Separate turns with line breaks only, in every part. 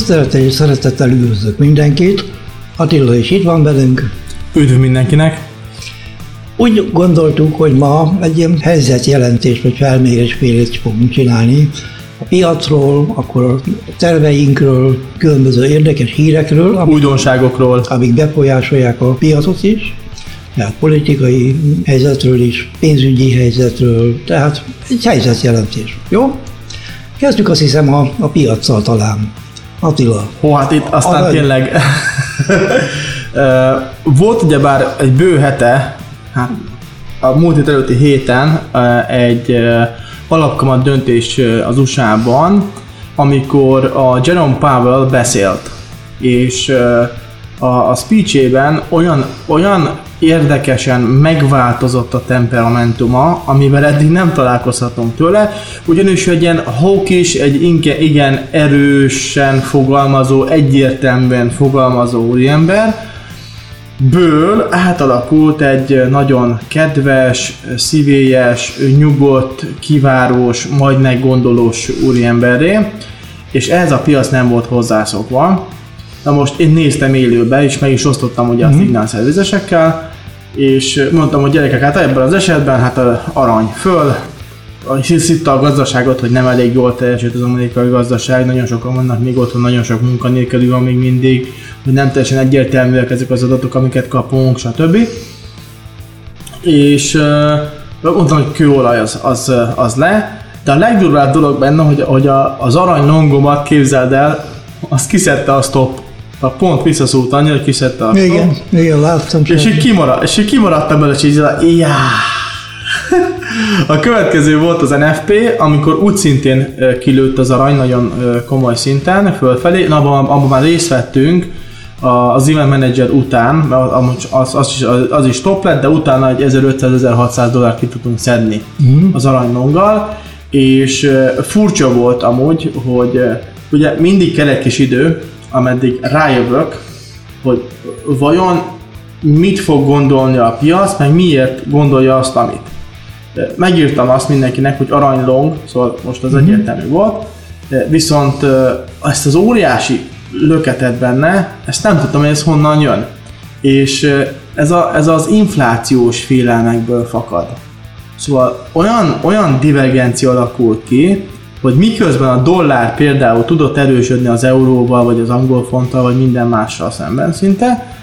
Tisztelettel és szeretettel üdvözlök mindenkit. Attila is itt van velünk.
Üdv mindenkinek!
Úgy gondoltuk, hogy ma egy ilyen helyzetjelentés vagy felmérésfélét fogunk csinálni a piacról, akkor a terveinkről, különböző érdekes hírekről,
amik, újdonságokról,
amik befolyásolják a piacot is, tehát politikai helyzetről is, pénzügyi helyzetről, tehát egy helyzetjelentés. Jó? Kezdjük azt hiszem a, a piaccal talán. Attila.
Hó, hát itt aztán Arany. tényleg volt ugyebár egy bő hete, hát a múlt hét előtti héten egy alapkamat döntés az USA-ban, amikor a Jerome Powell beszélt, és a, a speechében olyan, olyan érdekesen megváltozott a temperamentuma, amivel eddig nem találkozhatunk tőle, ugyanis egy ilyen hawkish, egy inke, igen erősen fogalmazó, egyértelműen fogalmazó úriember, ből átalakult egy nagyon kedves, szívélyes, nyugodt, kivárós, majd meggondolós úriemberré, és ez a piac nem volt hozzászokva. Na most én néztem élőbe, és meg is osztottam ugye mm-hmm. a mhm. szignálszervizesekkel, és mondtam, hogy gyerekek, hát ebben az esetben hát a arany föl, hiszta a gazdaságot, hogy nem elég jól teljesít az amerikai gazdaság, nagyon sokan vannak még otthon, nagyon sok munkanélkülű van még mindig, hogy nem teljesen egyértelműek ezek az adatok, amiket kapunk, stb. És uh, mondtam, hogy kőolaj az, az, az le, de a legdurvább dolog benne, hogy, hogy a, az arany longomat képzeld el, azt kiszedte a stop a pont visszaszólt annyira, hogy kiszedte a
Igen, stop, igen, láttam.
És így, kimarad, és így kimaradtam belőle, és így, a következő volt az NFP, amikor úgy szintén kilőtt az arany nagyon komoly szinten, fölfelé, Na, abban, abban már részt vettünk, az event manager után, az, az, az, is, az is top lett, de utána egy 1500-1600 dollár ki tudtunk szedni mm. az aranylonggal, és furcsa volt amúgy, hogy ugye mindig kell egy kis idő, ameddig rájövök, hogy vajon mit fog gondolni a piac, meg miért gondolja azt, amit. Megírtam azt mindenkinek, hogy aranylong, szóval most az mm-hmm. egyértelmű volt, viszont ezt az óriási löketet benne, ezt nem tudtam, hogy ez honnan jön. És ez, a, ez az inflációs félelmekből fakad. Szóval olyan, olyan divergencia alakult ki, hogy miközben a dollár például tudott erősödni az euróval, vagy az angol fonttal, vagy minden mással szemben szinte,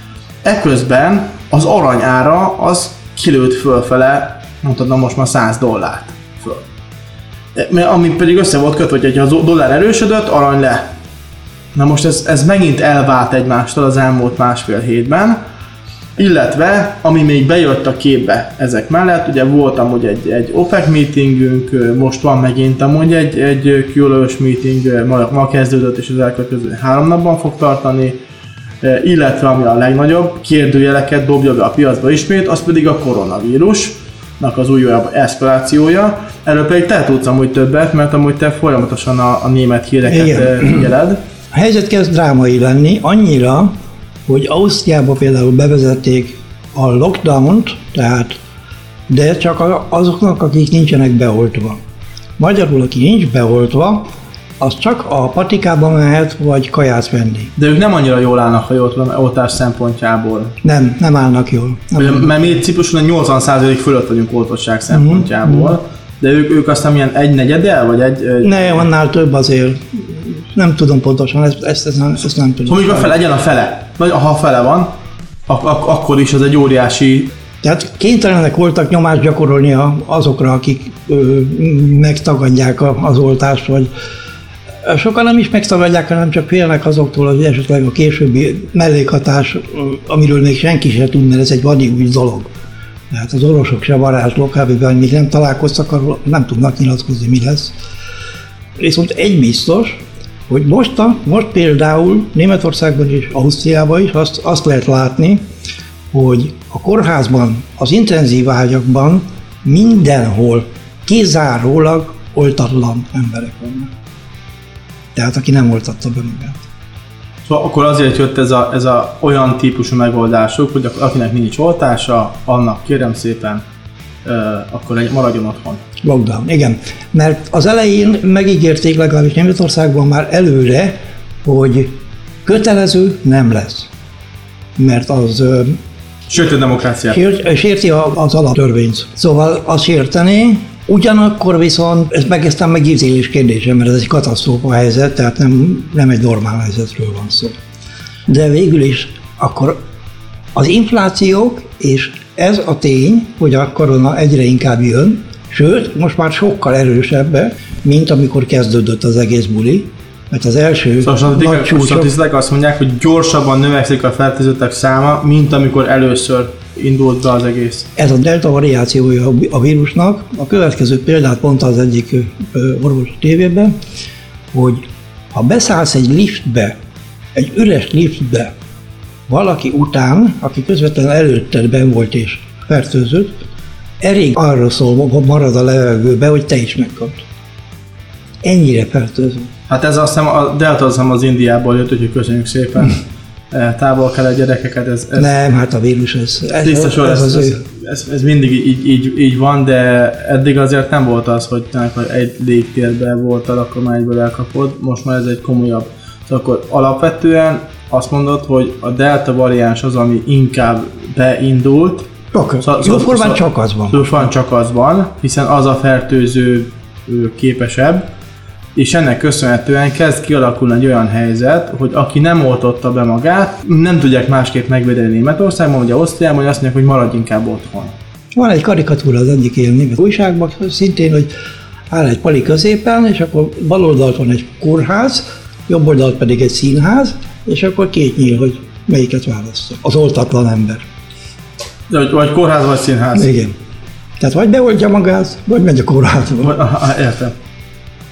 eközben az arany ára az kilőtt fölfele, mondhatnám most már 100 dollárt föl. Mert ami pedig össze volt kötve, hogy ha a dollár erősödött, arany le. Na most ez, ez megint elvált egymástól az elmúlt másfél hétben, illetve, ami még bejött a képbe ezek mellett, ugye volt amúgy egy, egy OPEC meetingünk, most van megint amúgy egy, egy kőolajos meeting, ma, ma kezdődött és az elkövetkező három napban fog tartani, illetve ami a legnagyobb kérdőjeleket dobja be a piacba ismét, az pedig a koronavírus, az újabb eszkalációja. Erről pedig te tudsz amúgy többet, mert amúgy te folyamatosan a, a német híreket figyeled.
A helyzet kezd drámai lenni, annyira, hogy Ausztriában például bevezették a lockdown-t, tehát de csak azoknak, akik nincsenek beoltva. Magyarul, aki nincs beoltva, az csak a patikában mehet, vagy kaját venni.
De ők nem annyira jól állnak a oltás szempontjából.
Nem, nem állnak jól. Nem
Ugye, mert mi Cipruson 80% fölött vagyunk oltottság szempontjából, uh-huh. de ők, ők aztán milyen egy negyedel, vagy egy... egy...
Ne, annál több azért. Nem tudom pontosan, ezt, ezt, ezt, nem, ezt nem tudom.
Szóval a fele, legyen a fele. Vagy ha a fele van, ak- ak- akkor is az egy óriási
tehát kénytelenek voltak nyomást gyakorolni azokra, akik ö, megtagadják az oltást, vagy sokan nem is megtagadják, hanem csak félnek azoktól, hogy esetleg a későbbi mellékhatás, amiről még senki sem tud, mert ez egy vadi új dolog. Tehát az orvosok se varázslók, amivel még nem találkoztak, arról nem tudnak nyilatkozni, mi lesz. Viszont egy biztos, hogy most, a, most például Németországban és Ausztriában is azt, azt lehet látni, hogy a kórházban, az intenzív ágyakban mindenhol kizárólag oltatlan emberek vannak. Tehát aki nem oltatta be magát.
Szóval akkor azért jött ez a, ez a olyan típusú megoldásuk, hogy akinek nincs oltása, annak kérem szépen, akkor egy, maradjon otthon.
Lockdown, igen. Mert az elején megígérték legalábbis Németországban már előre, hogy kötelező nem lesz. Mert az
Sőt, a demokráciát.
Sért, sérti az alaptörvényt. Szóval azt sérteni, ugyanakkor viszont, ez meg aztán meg ízélés kérdése, mert ez egy katasztrófa helyzet, tehát nem, nem egy normál helyzetről van szó. De végül is akkor az inflációk, és ez a tény, hogy a korona egyre inkább jön, sőt, most már sokkal erősebb, mint amikor kezdődött az egész buli, mert az első
szóval nagy csúcsok... azt mondják, hogy gyorsabban növekszik a fertőzöttek száma, mint amikor először indult be az egész.
Ez a delta variációja a vírusnak. A következő példát mondta az egyik orvos tévében, hogy ha beszállsz egy liftbe, egy üres liftbe, valaki után, aki közvetlenül előtted ben volt és fertőzött, elég arra szól, hogy marad a levegőbe, hogy te is megkapd. Ennyire fertőző.
Hát ez azt hiszem, a Delta azt hiszem az Indiából jött, úgyhogy köszönjük szépen. Eh, távol kell a gyerekeket. Ez,
ez nem, hát a vírus ez,
ez, biztos, ez, ez, ez, ez, ez, mindig így, így, így, van, de eddig azért nem volt az, hogy egy légtérben volt a lakományból elkapod, most már ez egy komolyabb. Szóval akkor alapvetően azt mondod, hogy a delta variáns az, ami inkább beindult.
Csak, szóval, jóformán szóval, csak az van.
Jóformán csak az van, hiszen az a fertőző képesebb, és ennek köszönhetően kezd kialakulni egy olyan helyzet, hogy aki nem oltotta be magát, nem tudják másképp megvédeni Németországban, vagy Ausztriában, hogy azt mondják, hogy maradj inkább otthon.
Van egy karikatúra az egyik ilyen német újságban, szintén, hogy áll egy pali középen, és akkor bal oldalt van egy kórház, jobb oldalt pedig egy színház, és akkor két nyíl, hogy melyiket választja. Az oltatlan ember.
De, vagy kórház, vagy színház.
Igen. Tehát vagy beoltja magát, vagy megy a kórházba.
Értem.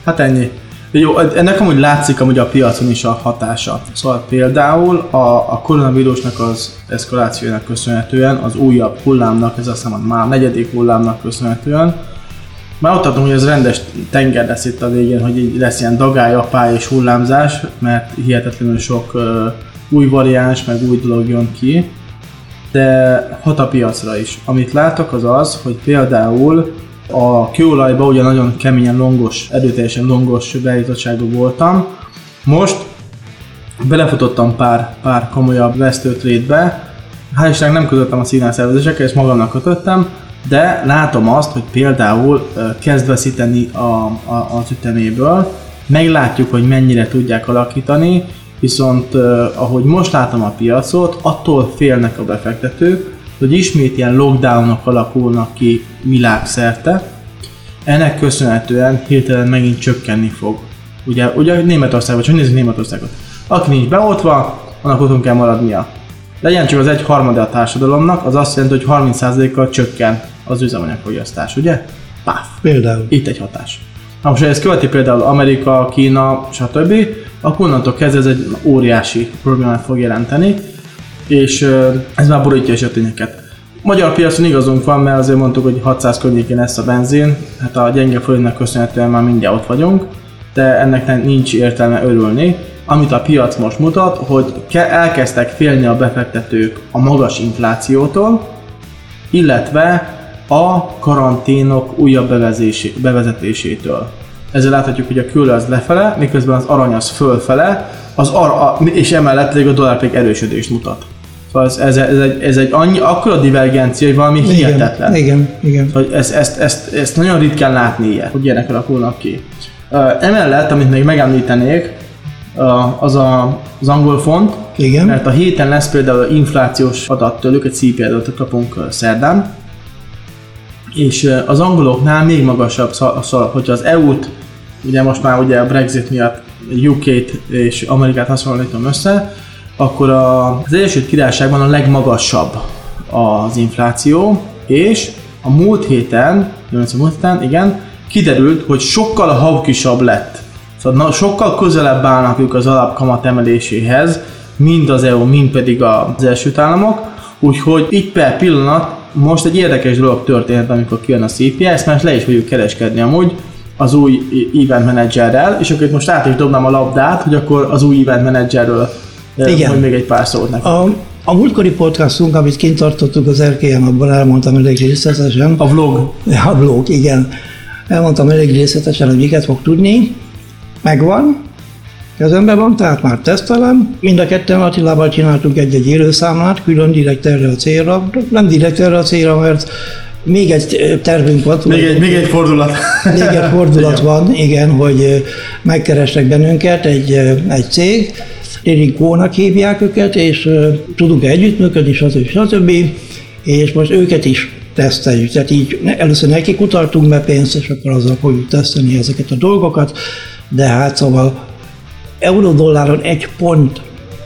Hát ennyi. Jó, ennek amúgy látszik amúgy a piacon is a hatása. Szóval például a, a koronavírusnak az eszkalációjának köszönhetően, az újabb hullámnak, ez azt hiszem a már negyedik hullámnak köszönhetően, már ott tartom, hogy ez rendes tenger lesz itt a végén, hogy lesz ilyen dagály, apály és hullámzás, mert hihetetlenül sok uh, új variáns, meg új dolog jön ki, de hat a piacra is. Amit látok az az, hogy például a kőolajban ugye nagyon keményen longos, erőteljesen longos beállítottságú voltam. Most belefutottam pár, pár komolyabb vesztőtrétbe, hál' nem kötöttem a színálszervezésekkel, ezt magamnak kötöttem, de látom azt, hogy például kezd veszíteni a, a, az üteméből, meglátjuk, hogy mennyire tudják alakítani, viszont ahogy most látom a piacot, attól félnek a befektetők, hogy ismét ilyen lockdownok alakulnak ki világszerte, ennek köszönhetően hirtelen megint csökkenni fog. Ugye, ugye Németországban, csak nézzük Németországot. Aki nincs beoltva, annak otthon kell maradnia. Legyen csak az egy harmada a társadalomnak, az azt jelenti, hogy 30%-kal csökken az üzemanyagfogyasztás, ugye? Páf!
Például.
Itt egy hatás. Ha most ezt követi például Amerika, Kína, stb., akkor onnantól kezdve ez egy óriási problémát fog jelenteni, és ez már borítja is a tényeket. Magyar piacon igazunk van, mert azért mondtuk, hogy 600 környékén lesz a benzin, hát a gyenge forintnak köszönhetően már mindjárt ott vagyunk, de ennek nincs értelme örülni. Amit a piac most mutat, hogy elkezdtek félni a befektetők a magas inflációtól, illetve a karanténok újabb bevezetésétől. Ezzel láthatjuk, hogy a kőle az lefele, miközben az arany az fölfele, az ar- a, és emellett a dollár pedig erősödést mutat. Szóval ez, ez, ez, egy, ez egy annyi, akkora divergencia, hogy valami igen, hihetetlen.
Igen, igen.
Hogy ezt, ezt, ezt, ezt nagyon ritkán látni ilyet, hogy ilyenek alakulnak ki. Emellett, amit még megemlítenék, az a, az angol font,
igen.
mert a héten lesz például inflációs adat tőlük, egy CPI adatot kapunk szerdán, és az angoloknál még magasabb, szóval, hogyha az EU-t, ugye most már ugye a Brexit miatt UK-t és Amerikát hasonlítom össze, akkor az Egyesült Királyságban a legmagasabb az infláció, és a múlt héten, a múlt héten, igen, kiderült, hogy sokkal haukisabb lett. Szóval na, sokkal közelebb állnak ők az alapkamat emeléséhez, mind az EU, mind pedig az Egyesült Államok, úgyhogy itt per pillanat most egy érdekes dolog történt, amikor kijön a ezt már le is fogjuk kereskedni amúgy, az új event managerrel, és akkor most át is dobnám a labdát, hogy akkor az új event managerről igen. Még egy pár szót nekem.
A, a múltkori podcastunk, amit kint tartottuk az erkélyen, abban elmondtam elég részletesen.
A vlog.
A vlog, igen. Elmondtam elég részletesen, hogy miket fog tudni. Megvan. Kezemben van, tehát már tesztelem. Mind a ketten Attilával csináltunk egy-egy élőszámlát, külön direkt erre a célra. Nem direkt erre a célra, mert még egy tervünk van.
Még egy, még egy fordulat.
Még egy fordulat van, igen, hogy megkeresnek bennünket egy, egy cég, Ririkónak hívják őket, és tudunk együttműködni, stb. stb. És most őket is teszteljük. Tehát így először nekik utaltunk be pénzt, és akkor azzal fogjuk tesztelni ezeket a dolgokat. De hát szóval euró-dolláron egy pont,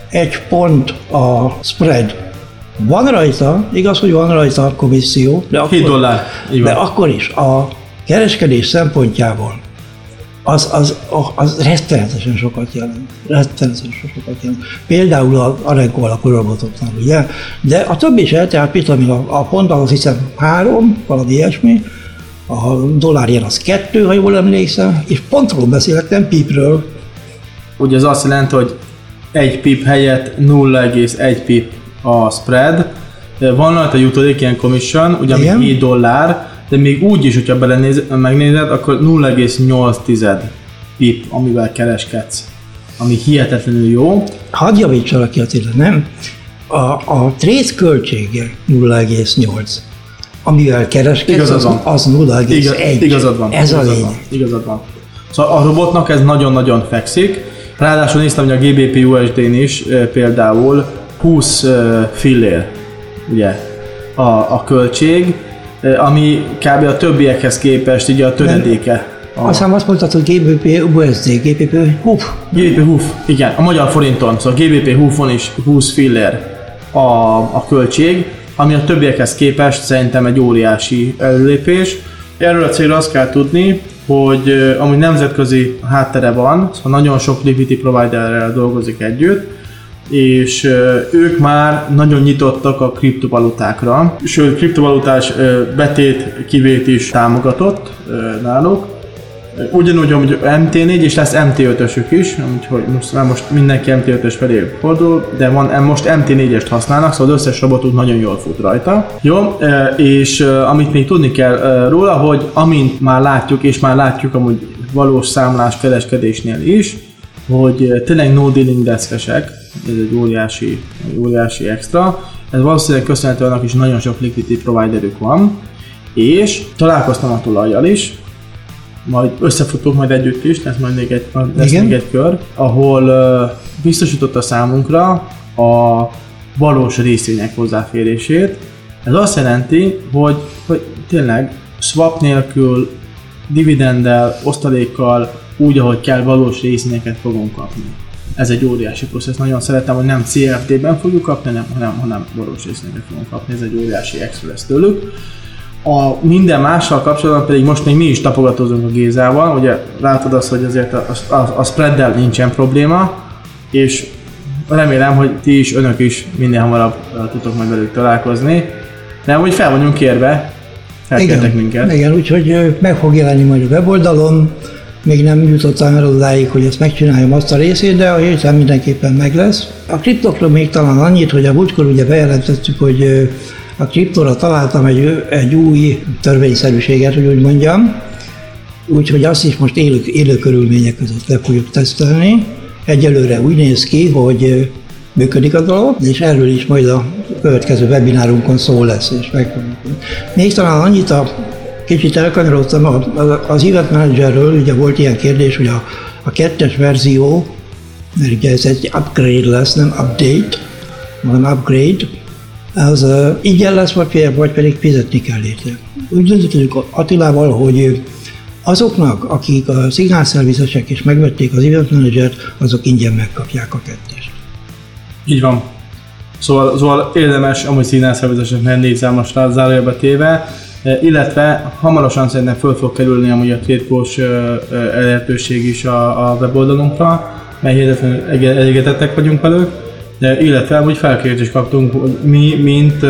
egy pont a spread. Van rajta, igaz, hogy van rajta a komisszió,
de akkor, 7 dollár,
de akkor is a kereskedés szempontjából az, az, az rettenetesen sokat jelent. Rettenetesen sokat jelent. Például a Arenco alapú robotoknál, ugye? De a többi is el, tehát tudom, a, a pont az hiszem három, valami ilyesmi, a dollárjén az kettő, ha jól emlékszem, és pontról beszélek, nem pipről.
Ugye az azt jelenti, hogy egy pip helyett 0,1 pip a spread, van rajta jutódék ilyen commission, ugye ami 7 dollár, de még úgy is, hogyha belenéz, megnézed, akkor 0,8 pip, amivel kereskedsz, ami hihetetlenül jó.
Hadd javítsalak ki a tényleg, nem? A, a trade költsége 0,8 amivel kereskedsz, az, az 0,1. Igaz,
igazad van.
Ez
igazad
a lényeg.
Van, igazad van. Szóval a robotnak ez nagyon-nagyon fekszik. Ráadásul néztem, hogy a GBP USD-n is például 20 fillér ugye, a, a költség, ami kb. a többiekhez képest ugye a töredéke.
A... Aztán azt mondtad, hogy GBP USD, GBP HUF.
GBP HUF, igen, a magyar forinton, szóval GBP HUF-on is 20 fillér a, a költség, ami a többiekhez képest szerintem egy óriási előlépés. Erről a célra azt kell tudni, hogy amúgy nemzetközi háttere van, szóval nagyon sok liquidity providerrel dolgozik együtt, és ők már nagyon nyitottak a kriptovalutákra, sőt kriptovalutás betét kivét is támogatott náluk. Ugyanúgy, hogy MT4 és lesz MT5-ösük is, úgyhogy most, már most mindenki MT5-ös felé fordul, de van, most MT4-est használnak, szóval az összes robotunk nagyon jól fut rajta. Jó, és amit még tudni kell róla, hogy amint már látjuk, és már látjuk amúgy valós számlás kereskedésnél is, hogy tényleg no dealing deszkesek, ez egy óriási, egy óriási extra. Ez valószínűleg köszönhető annak is nagyon sok liquidity providerük van, és találkoztam a tulajjal is, majd összefutunk majd együtt is, lesz majd még egy, lesz még egy kör, ahol uh, biztosította számunkra a valós részvények hozzáférését. Ez azt jelenti, hogy, hogy tényleg swap nélkül, dividenddel, osztalékkal, úgy, ahogy kell, valós részvényeket fogunk kapni ez egy óriási processz. Nagyon szeretem, hogy nem CFT-ben fogjuk kapni, nem, hanem, hanem valós résznéket fogunk kapni, ez egy óriási extra lesz tőlük. A minden mással kapcsolatban pedig most még mi is tapogatózunk a Gézával, ugye látod azt, hogy azért a, a, a spreaddel nincsen probléma, és remélem, hogy ti is, önök is minél hamarabb tudtok majd velük találkozni. De hogy fel vagyunk kérve, felkértek minket.
Igen, úgyhogy meg fog jelenni majd a weboldalon, még nem jutottam el odáig, hogy ezt megcsináljam azt a részét, de a héten mindenképpen meg lesz. A kriptokról még talán annyit, hogy a múltkor ugye bejelentettük, hogy a kriptóra találtam egy, egy új törvényszerűséget, hogy úgy mondjam, úgyhogy azt is most élő, élő körülmények között le fogjuk tesztelni. Egyelőre úgy néz ki, hogy működik a dolog, és erről is majd a következő webinárunkon szó lesz. És meg... Még talán annyit a Kicsit elkanyarodtam az event managerről, ugye volt ilyen kérdés, hogy a, a kettes verzió, mert ugye ez egy upgrade lesz, nem update, hanem upgrade, az ingyen lesz, vagy, vagy pedig fizetni kell érte. Úgy döntöttünk Attilával, hogy azoknak, akik a szignálszervizesek és megvették az event managert, azok ingyen megkapják a kettest.
Így van. Szóval, szóval érdemes amúgy szignálszervizeseknek négy zámos zárójelbe téve, illetve hamarosan szerintem föl fog kerülni amúgy a eh, elérhetőség is a, a weboldalunkra, mert hihetetlenül elégedettek vagyunk velük, illetve amúgy felkérést kaptunk, mi, mint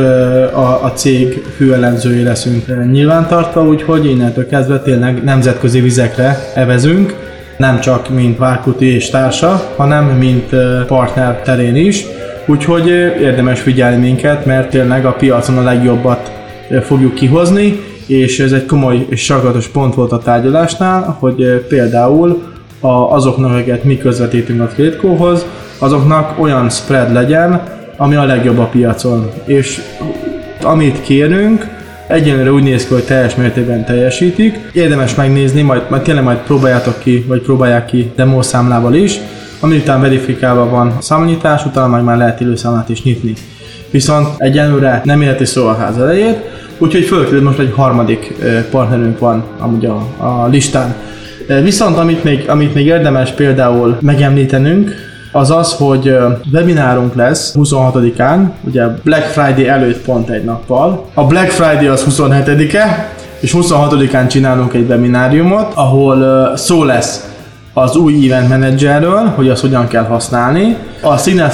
a, a cég főellenzői leszünk nyilvántartva, úgyhogy innentől kezdve tényleg nemzetközi vizekre evezünk, nem csak mint Várkuti és társa, hanem mint partner terén is. Úgyhogy érdemes figyelni minket, mert tényleg a piacon a legjobbat fogjuk kihozni, és ez egy komoly és sarkatos pont volt a tárgyalásnál, hogy például a, azoknak, akiket mi közvetítünk a Tradecóhoz, azoknak olyan spread legyen, ami a legjobb a piacon. És amit kérünk, egyenlőre úgy néz ki, hogy teljes mértékben teljesítik. Érdemes megnézni, majd, majd tényleg majd próbáljátok ki, vagy próbálják ki demo számlával is, ami után verifikálva van a számlanyítás, utána meg már lehet időszámlát is nyitni. Viszont egyenlőre nem életi szó a ház elejét, úgyhogy fölkerül most egy harmadik partnerünk van amúgy a, a listán. Viszont amit még, amit még érdemes például megemlítenünk, az az, hogy webinárunk lesz 26-án, ugye Black Friday előtt pont egy nappal. A Black Friday az 27-e, és 26-án csinálunk egy webináriumot, ahol szó lesz az új event managerről, hogy azt hogyan kell használni. A szignál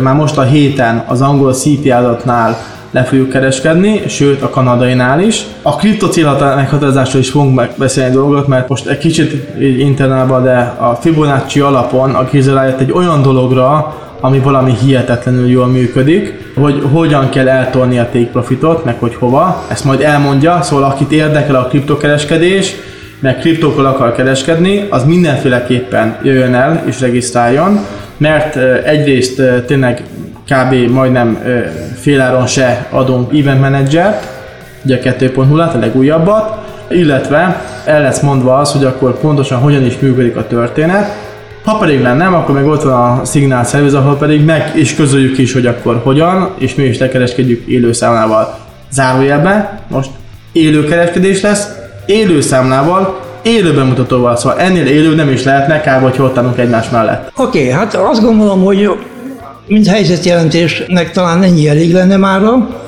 már most a héten az angol CP adatnál le fogjuk kereskedni, sőt a kanadainál is. A kripto célhatár meghatározásról is fogunk beszélni dolgot, mert most egy kicsit internálban, de a Fibonacci alapon a rájött egy olyan dologra, ami valami hihetetlenül jól működik, hogy hogyan kell eltolni a take profitot, meg hogy hova, ezt majd elmondja, szóval akit érdekel a kriptokereskedés, meg kriptókkal akar kereskedni, az mindenféleképpen jöjjön el és regisztráljon, mert egyrészt tényleg kb. majdnem féláron se adunk event manager, ugye 2.0-át, a legújabbat, illetve el lesz mondva az, hogy akkor pontosan hogyan is működik a történet, ha pedig lenne, akkor meg ott van a szignál szerviz, ahol pedig meg is közöljük is, hogy akkor hogyan, és mi is lekereskedjük élő számlával. Zárójelben, most élő kereskedés lesz, élő számlával, élő bemutatóval, szóval ennél élő nem is lehetne, kár, hogy ott egymás mellett.
Oké, okay, hát azt gondolom, hogy mint helyzetjelentésnek talán ennyi elég lenne mára,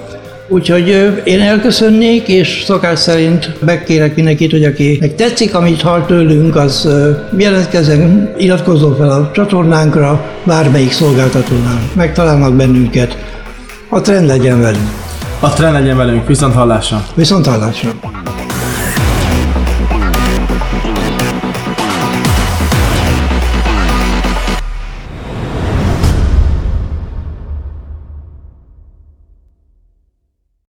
Úgyhogy én elköszönnék, és szokás szerint megkérek mindenkit, hogy akinek tetszik, amit hall tőlünk, az jelentkezzen, iratkozzon fel a csatornánkra, bármelyik szolgáltatónál. Megtalálnak bennünket. A trend legyen velünk.
A trend legyen velünk, viszont hallásra.
Viszont hallásra.